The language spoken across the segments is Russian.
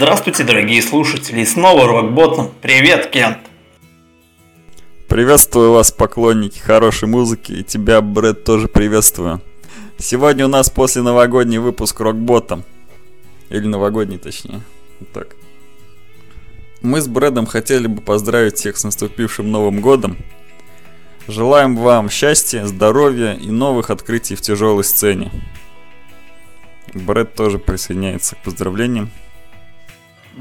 Здравствуйте, дорогие слушатели, и снова Рокботом. Привет, Кент. Приветствую вас, поклонники хорошей музыки, и тебя, Брэд, тоже приветствую. Сегодня у нас после новогодний выпуск Рокботом. Или новогодний, точнее. Вот так. Мы с Брэдом хотели бы поздравить всех с наступившим Новым Годом. Желаем вам счастья, здоровья и новых открытий в тяжелой сцене. Брэд тоже присоединяется к поздравлениям.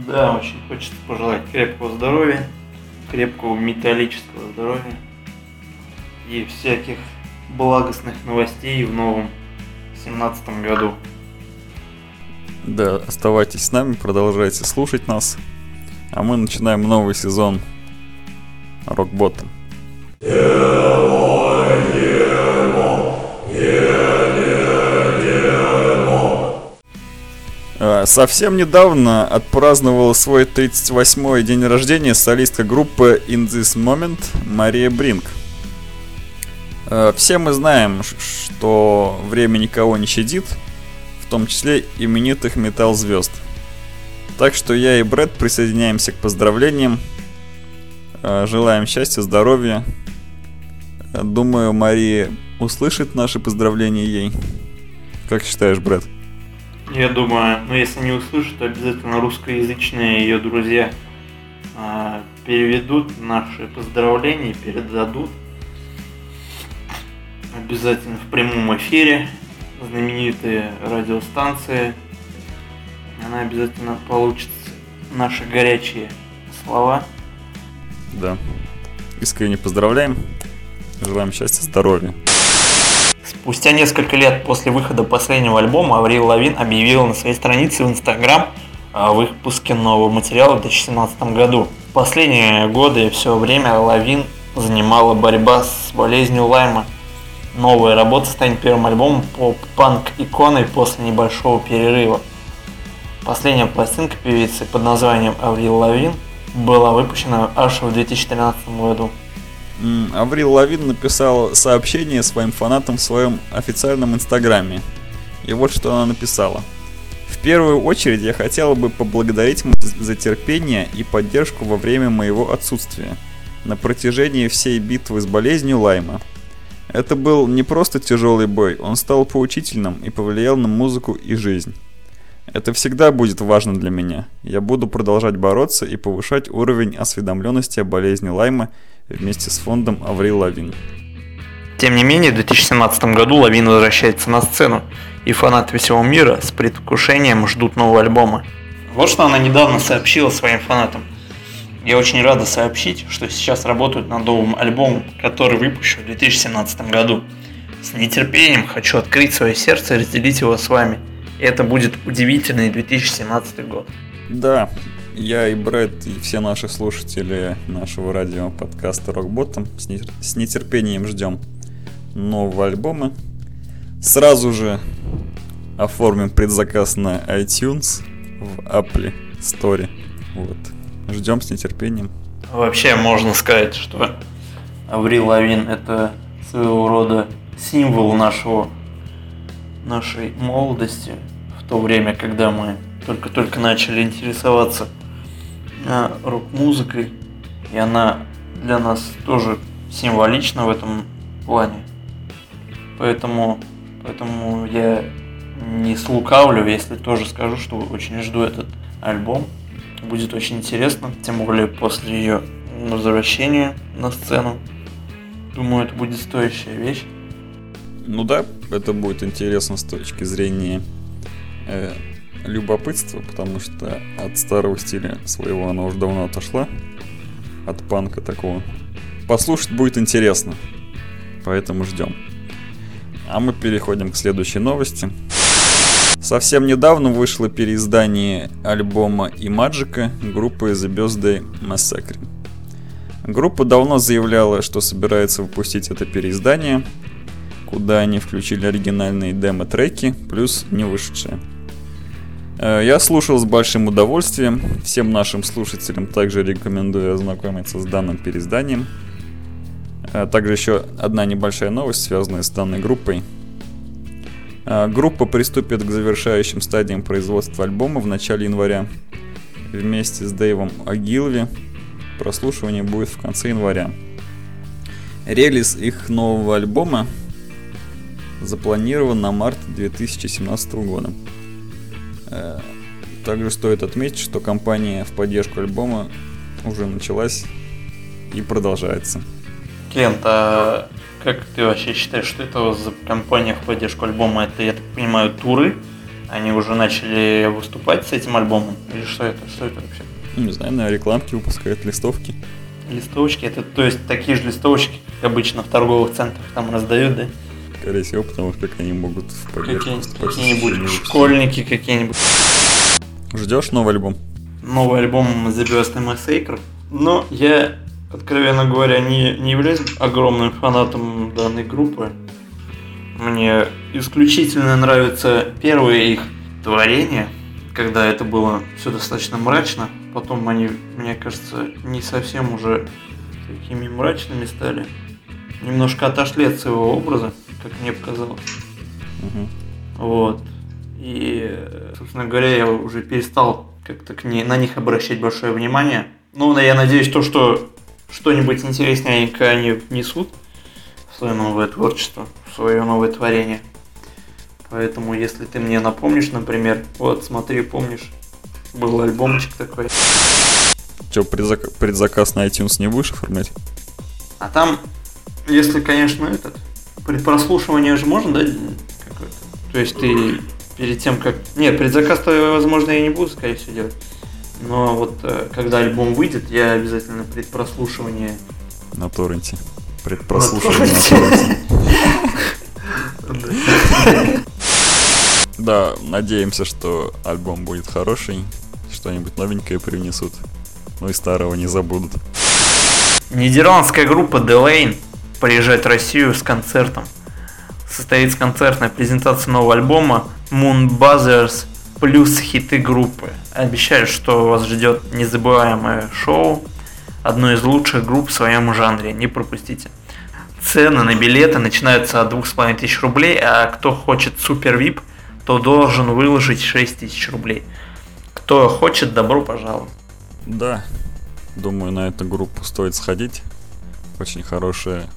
Да, очень хочется пожелать крепкого здоровья, крепкого металлического здоровья и всяких благостных новостей в новом семнадцатом году. Да, оставайтесь с нами, продолжайте слушать нас. А мы начинаем новый сезон Рокбота. А, совсем недавно отпраздновала свой 38-й день рождения солистка группы In This Moment Мария Бринк. А, все мы знаем, что время никого не щадит, в том числе именитых металл-звезд. Так что я и Брэд присоединяемся к поздравлениям. А, желаем счастья, здоровья. Думаю, Мария услышит наши поздравления ей. Как считаешь, Брэд? Я думаю, ну если не услышат, то обязательно русскоязычные ее друзья э, переведут наши поздравления, передадут. Обязательно в прямом эфире знаменитые радиостанции. Она обязательно получит наши горячие слова. Да. Искренне поздравляем. Желаем счастья, здоровья. Спустя несколько лет после выхода последнего альбома Аврил Лавин объявила на своей странице в Инстаграм о выпуске нового материала в 2017 году. В последние годы все время Лавин занимала борьба с болезнью Лайма. Новая работа станет первым альбомом поп-панк-иконой после небольшого перерыва. Последняя пластинка певицы под названием Аврил Лавин была выпущена аж в 2013 году. Аврил Лавин написал сообщение своим фанатам в своем официальном инстаграме. И вот что она написала. В первую очередь я хотела бы поблагодарить за терпение и поддержку во время моего отсутствия, на протяжении всей битвы с болезнью Лайма. Это был не просто тяжелый бой, он стал поучительным и повлиял на музыку и жизнь. Это всегда будет важно для меня. Я буду продолжать бороться и повышать уровень осведомленности о болезни Лайма вместе с фондом Аврил Лавин. Тем не менее, в 2017 году Лавин возвращается на сцену, и фанаты всего мира с предвкушением ждут нового альбома. Вот что она недавно сообщила своим фанатам. Я очень рада сообщить, что сейчас работают над новым альбомом, который выпущу в 2017 году. С нетерпением хочу открыть свое сердце и разделить его с вами. Это будет удивительный 2017 год. Да, я и Брэд, и все наши слушатели нашего радио подкаста Рокботом с нетерпением ждем нового альбома. Сразу же оформим предзаказ на iTunes в Apple Store. Вот. Ждем с нетерпением. Вообще можно сказать, что Аврил Лавин это своего рода символ нашего нашей молодости в то время, когда мы только-только начали интересоваться а, рок-музыкой, и она для нас тоже символична в этом плане. Поэтому, поэтому я не слукавлю, если тоже скажу, что очень жду этот альбом. Будет очень интересно, тем более после ее возвращения на сцену. Думаю, это будет стоящая вещь. Ну да, это будет интересно с точки зрения э, любопытства, потому что от старого стиля своего она уже давно отошла. От панка такого. Послушать будет интересно. Поэтому ждем. А мы переходим к следующей новости. Совсем недавно вышло переиздание альбома Imagika группы The Birthday Massacre. Группа давно заявляла, что собирается выпустить это переиздание, куда они включили оригинальные демо-треки, плюс не вышедшие. Э, я слушал с большим удовольствием. Всем нашим слушателям также рекомендую ознакомиться с данным переизданием. Э, также еще одна небольшая новость, связанная с данной группой. Э, группа приступит к завершающим стадиям производства альбома в начале января. вместе с Дэйвом Агилви. Прослушивание будет в конце января. Релиз их нового альбома запланирован на март 2017 года. Э, также стоит отметить, что кампания в поддержку альбома уже началась и продолжается. Клиент, а как ты вообще считаешь, что это за компания в поддержку альбома? Это, я так понимаю, туры? Они уже начали выступать с этим альбомом? Или что это? Что это вообще? Не знаю, на рекламки выпускают листовки. Листовочки, это то есть такие же листовочки, как обычно в торговых центрах там раздают, да? Скорее всего, потому что как они могут в поддержку Какие- Какие-нибудь школьники какие-нибудь. Ждешь новый альбом? Новый альбом The Best MS Acre. Но я, откровенно говоря, не, не являюсь огромным фанатом данной группы. Мне исключительно нравится первое их творение, когда это было все достаточно мрачно. Потом они, мне кажется, не совсем уже такими мрачными стали. Немножко отошли от своего образа, как мне показалось. Мгм. Вот. И, собственно говоря, я уже перестал как-то к ней, на них обращать большое внимание. Ну, я надеюсь, то, что что-нибудь интересненькое они внесут в свое новое творчество, в свое новое творение. Поэтому, если ты мне напомнишь, например, вот, смотри, помнишь, был альбомчик такой. Че, предзак- предзаказ на iTunes не будешь оформлять? А там, если, конечно, этот, предпрослушивание же можно, да, какое-то? То есть ты перед тем, как... Нет, предзаказ-то, возможно, я не буду, скорее всего, делать. Но вот э, когда альбом выйдет, я обязательно предпрослушивание... На торренте. Предпрослушивание на торренте. Да, надеемся, что альбом будет хороший, что-нибудь новенькое привнесут. Ну и старого не забудут. Нидерландская группа Delane приезжает в Россию с концертом. Состоится концертная презентация нового альбома Moon Buzzers плюс хиты группы. Обещают, что вас ждет незабываемое шоу, одно из лучших групп в своем жанре. Не пропустите. Цены на билеты начинаются от 2500 рублей, а кто хочет супер VIP, то должен выложить 6000 рублей. Кто хочет, добро пожаловать. Да, думаю, на эту группу стоит сходить. Очень хорошая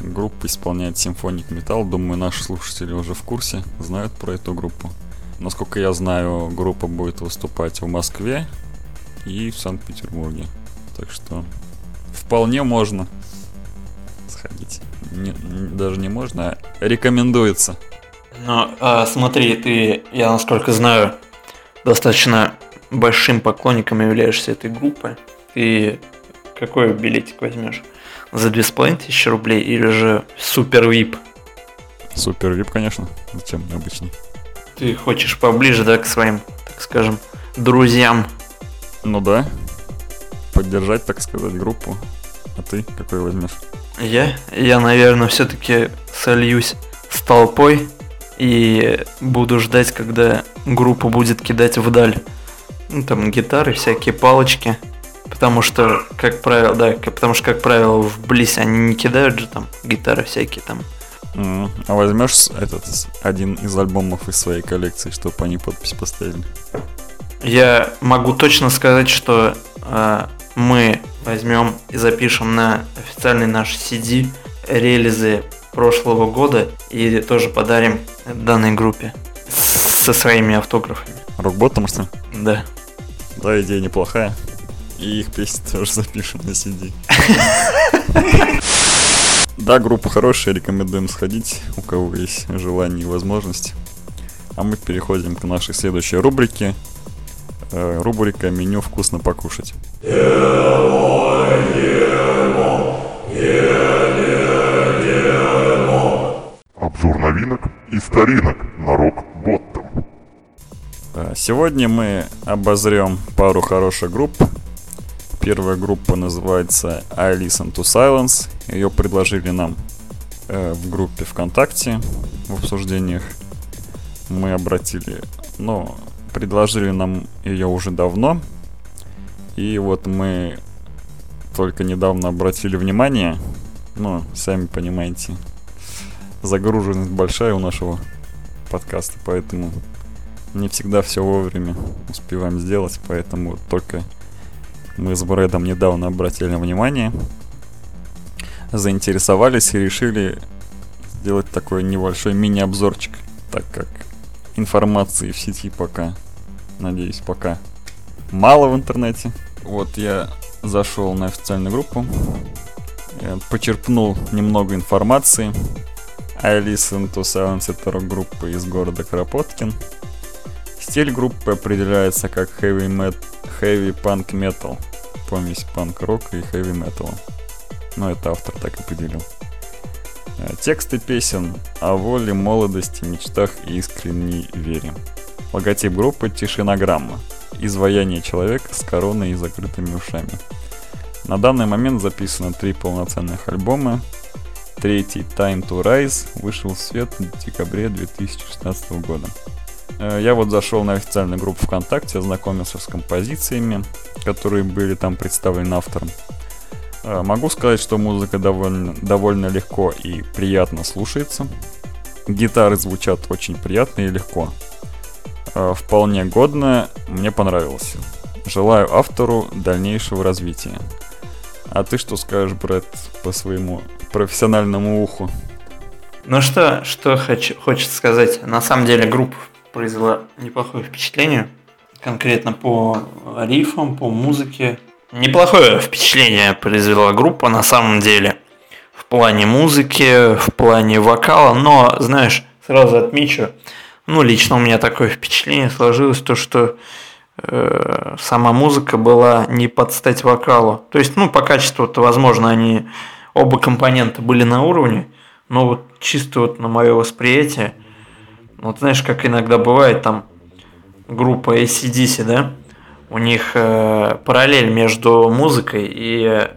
группа исполняет симфоник металл. Думаю, наши слушатели уже в курсе, знают про эту группу. Насколько я знаю, группа будет выступать в Москве и в Санкт-Петербурге. Так что вполне можно сходить. Не- даже не можно, а рекомендуется. Но а, смотри, ты, я насколько знаю, достаточно большим поклонником являешься этой группы. Ты какой билетик возьмешь? За две с половиной тысячи рублей или же супер вип? Супер вип, конечно. Зачем обычный? Ты хочешь поближе, да, к своим, так скажем, друзьям. Ну да. Поддержать, так сказать, группу. А ты какой возьмешь? Я, я, наверное, все-таки сольюсь с толпой и буду ждать, когда группа будет кидать вдаль. Ну, там гитары, всякие палочки. Потому что, как правило, да, потому что, как правило, вблизь они не кидают же там гитары всякие там. М, А возьмешь этот один из альбомов из своей коллекции, чтобы они подпись поставили? Я могу точно сказать, что э, мы возьмем и запишем на официальный наш CD релизы прошлого года и тоже подарим данной группе со своими автографами. Рок-ботом, что ли? Да. Да, идея неплохая. И их песни тоже запишем на CD. Да, группа хорошая, рекомендуем сходить, у кого есть желание и возможность. А мы переходим к нашей следующей рубрике. Э, Рубрика «Меню вкусно покушать». Обзор новинок и старинок на рок-боттом. Э, Сегодня мы обозрем пару хороших групп. Первая группа называется I Listen to Silence. Ее предложили нам э, в группе ВКонтакте в обсуждениях. Мы обратили, ну, предложили нам ее уже давно. И вот мы только недавно обратили внимание. Ну, сами понимаете, загруженность большая у нашего подкаста, поэтому не всегда все вовремя успеваем сделать, поэтому только мы с Брэдом недавно обратили внимание, заинтересовались и решили сделать такой небольшой мини-обзорчик, так как информации в сети пока, надеюсь, пока мало в интернете. Вот я зашел на официальную группу, э, почерпнул немного информации. I listen to Silence это рок-группа из города Кропоткин. Стиль группы определяется как heavy, met, heavy punk metal, помесь панк-рока и metal. Но это автор так определил. Э, тексты песен о воле, молодости, мечтах и искренней вере. Логотип группы «Тишинограмма» изваяние человека с короной и закрытыми ушами. На данный момент записано три полноценных альбома. Третий Time to Rise вышел в свет в декабре 2016 года. Э, я вот зашел на официальную группу ВКонтакте, ознакомился с композициями, которые были там представлены автором. Э, могу сказать, что музыка довольно, довольно легко и приятно слушается. Гитары звучат очень приятно и легко. Э, вполне годно, мне понравилось. Желаю автору дальнейшего развития. А ты что скажешь, Брэд, по своему профессиональному уху? Ну что, что хочу, хочется сказать. На самом деле группа произвела неплохое впечатление. Конкретно по рифам, по музыке. Неплохое впечатление произвела группа на самом деле. В плане музыки, в плане вокала. Но, знаешь, сразу отмечу, ну, лично у меня такое впечатление сложилось, то, что э, сама музыка была не под стать вокалу. То есть, ну, по качеству-то, возможно, они оба компонента были на уровне, но вот чисто вот на мое восприятие, вот знаешь, как иногда бывает там группа ACDC, да, у них э, параллель между музыкой и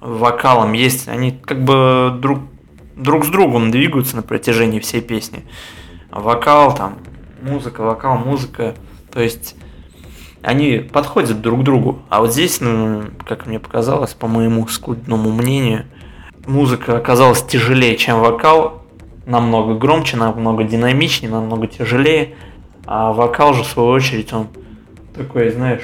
вокалом есть, они как бы друг, друг с другом двигаются на протяжении всей песни вокал, там, музыка, вокал, музыка. То есть они подходят друг к другу. А вот здесь, ну, как мне показалось, по моему скудному мнению, музыка оказалась тяжелее, чем вокал. Намного громче, намного динамичнее, намного тяжелее. А вокал же, в свою очередь, он такой, знаешь,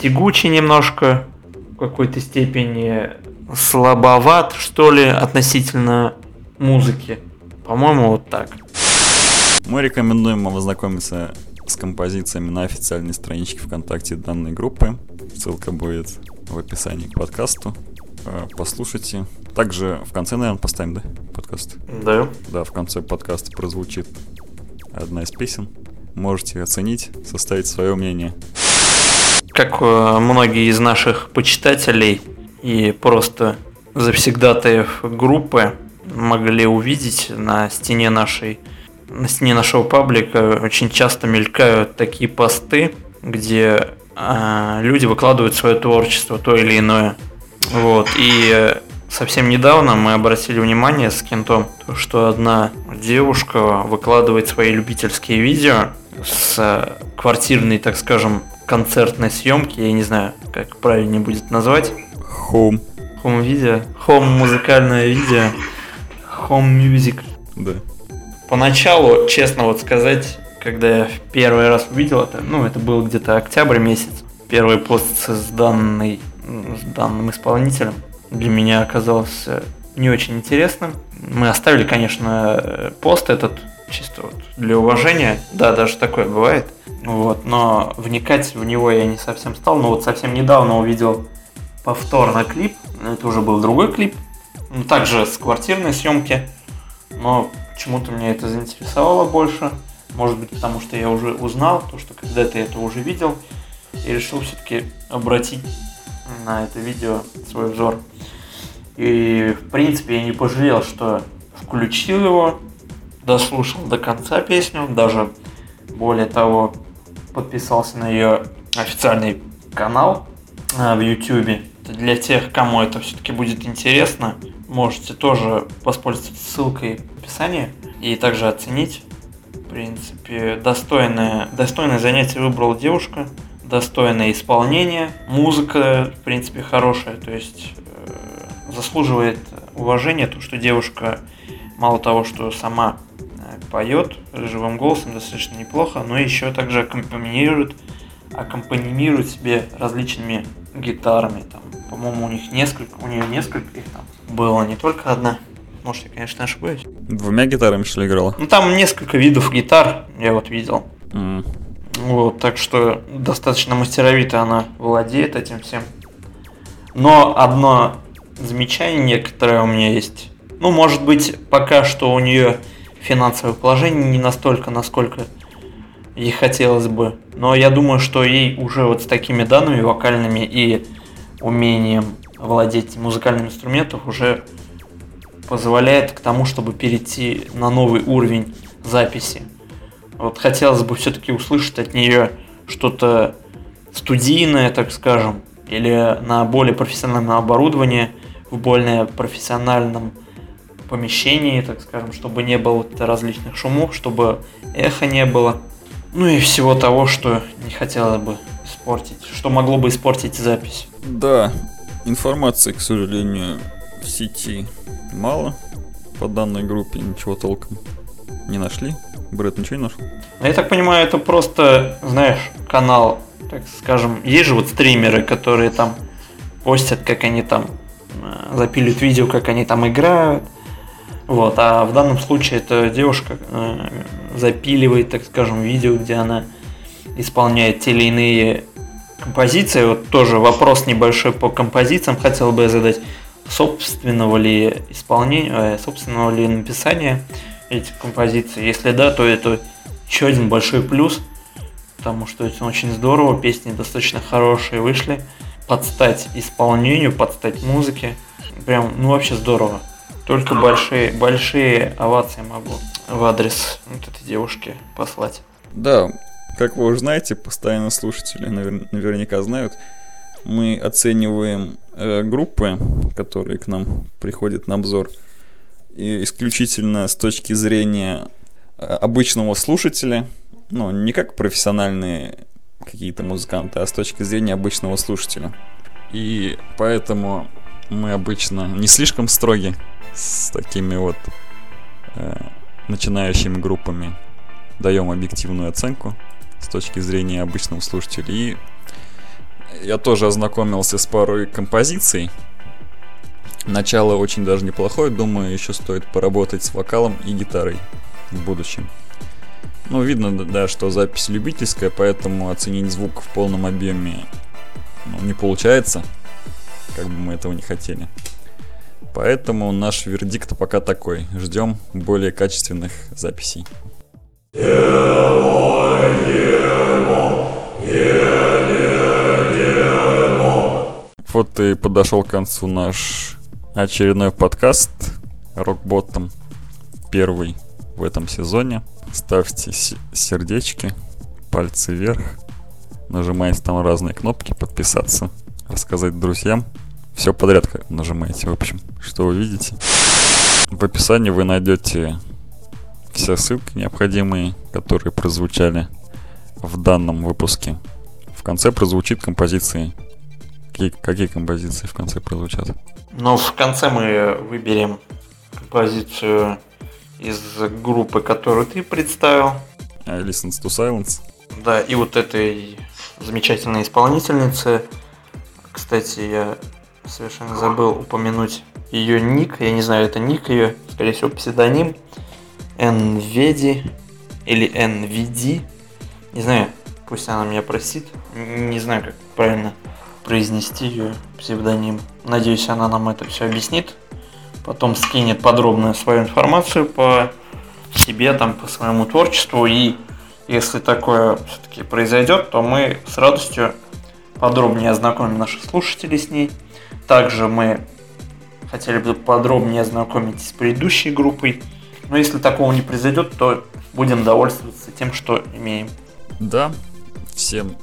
тягучий немножко, в какой-то степени слабоват, что ли, относительно музыки. По-моему, вот так. Мы рекомендуем вам ознакомиться с композициями на официальной страничке ВКонтакте данной группы. Ссылка будет в описании к подкасту. Э, послушайте. Также в конце, наверное, поставим, да, подкаст? Да. Да, в конце подкаста прозвучит одна из песен. Можете оценить, составить свое мнение. Как э, многие из наших почитателей и просто завсегдатаев группы могли увидеть на стене нашей на стене нашего паблика очень часто мелькают такие посты, где э, люди выкладывают свое творчество, то или иное. Вот. И совсем недавно мы обратили внимание с Кентом, что одна девушка выкладывает свои любительские видео с квартирной, так скажем, концертной съемки, я не знаю, как правильнее будет назвать. Home. Home видео. Home музыкальное видео. Home music. Да поначалу, честно вот сказать, когда я в первый раз увидел это, ну, это был где-то октябрь месяц, первый пост с, данной, с данным исполнителем для меня оказался не очень интересным. Мы оставили, конечно, пост этот чисто вот для уважения, да, даже такое бывает, вот, но вникать в него я не совсем стал, но вот совсем недавно увидел повторно клип, это уже был другой клип, ну, также с квартирной съемки, но Почему-то меня это заинтересовало больше. Может быть, потому что я уже узнал то, что когда-то я это уже видел. И решил все-таки обратить на это видео свой взор. И, в принципе, я не пожалел, что включил его, дослушал до конца песню, даже более того, подписался на ее официальный канал а, в YouTube. Для тех, кому это все-таки будет интересно, можете тоже воспользоваться ссылкой описании и также оценить. В принципе, достойное, достойное занятие выбрала девушка, достойное исполнение, музыка, в принципе, хорошая, то есть э, заслуживает уважения то, что девушка мало того, что сама э, поет живым голосом достаточно неплохо, но еще также аккомпанирует, аккомпанирует себе различными гитарами. Там, по-моему, у них несколько, у нее несколько их там было, не только одна. Может, я, конечно, ошибаюсь. Двумя гитарами, что ли, играла? Ну, там несколько видов гитар, я вот видел. М. Вот, так что достаточно мастеровито она владеет этим всем. Но одно замечание некоторое у меня есть. Ну, может быть, пока что у нее финансовое положение не настолько, насколько ей хотелось бы. Но я думаю, что ей уже вот с такими данными вокальными и умением владеть музыкальным инструментом уже позволяет к тому, чтобы перейти на новый уровень записи. Вот хотелось бы все-таки услышать от нее что-то студийное, так скажем, или на более профессиональном оборудовании, в более профессиональном помещении, так скажем, чтобы не было различных шумов, чтобы эхо не было. Ну и всего того, что не хотелось бы испортить, что могло бы испортить запись. Да, информации, к сожалению, в сети мало. По данной группе ничего толком не нашли. Брэд ничего не нашел? Я так понимаю, это просто, знаешь, канал, так скажем, есть же вот стримеры, которые там постят, как они там э, запилят видео, как они там играют. Вот, а в данном случае эта девушка э, запиливает, так скажем, видео, где она исполняет те или иные композиции. Вот тоже вопрос небольшой по композициям хотел бы я задать. Собственного ли исполнения, э, собственного ли написания этих композиций? Если да, то это еще один большой плюс, потому что это очень здорово, песни достаточно хорошие вышли, под стать исполнению, под стать музыке. Прям, ну вообще здорово. Только большие, большие овации могу в адрес вот этой девушки послать. Да, как вы уже знаете, постоянно слушатели навер- наверняка знают, мы оцениваем э, группы, которые к нам приходят на обзор, и исключительно с точки зрения э, обычного слушателя, ну, не как профессиональные какие-то музыканты, а с точки зрения обычного слушателя. И поэтому мы обычно не слишком строги с такими вот э, начинающими группами. Даем объективную оценку с точки зрения обычного слушателя. И я тоже ознакомился с парой композиций. Начало очень даже неплохое, думаю, еще стоит поработать с вокалом и гитарой в будущем. Ну, видно, да, что запись любительская, поэтому оценить звук в полном объеме ну, не получается, как бы мы этого не хотели. Поэтому наш вердикт пока такой. Ждем более качественных записей. Вот и подошел к концу наш очередной подкаст Рокботом. Первый в этом сезоне. Ставьте сердечки, пальцы вверх. Нажимайте там разные кнопки, подписаться, рассказать друзьям. Все подряд нажимаете, в общем, что вы видите. В описании вы найдете все ссылки необходимые, которые прозвучали в данном выпуске. В конце прозвучит композиции. Какие, какие композиции в конце прозвучат? Но в конце мы выберем композицию из группы, которую ты представил. I Listens to Silence. Да, и вот этой замечательной исполнительницы. Кстати, я совершенно забыл упомянуть ее ник. Я не знаю, это ник ее, скорее всего, псевдоним. Nvedi или NVD. Не знаю, пусть она меня простит. Не знаю, как правильно произнести ее псевдоним. Надеюсь, она нам это все объяснит. Потом скинет подробную свою информацию по себе, там, по своему творчеству. И если такое все-таки произойдет, то мы с радостью подробнее ознакомим наших слушателей с ней. Также мы хотели бы подробнее ознакомить с предыдущей группой. Но если такого не произойдет, то будем довольствоваться тем, что имеем. Да, всем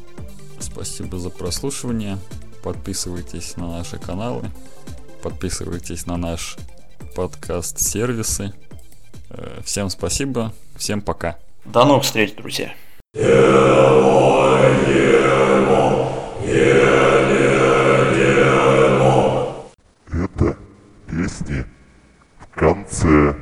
спасибо за прослушивание. Подписывайтесь на наши каналы, подписывайтесь на наш подкаст-сервисы. Э, Всем спасибо, всем пока. До новых встреч, друзья. Это песни в конце.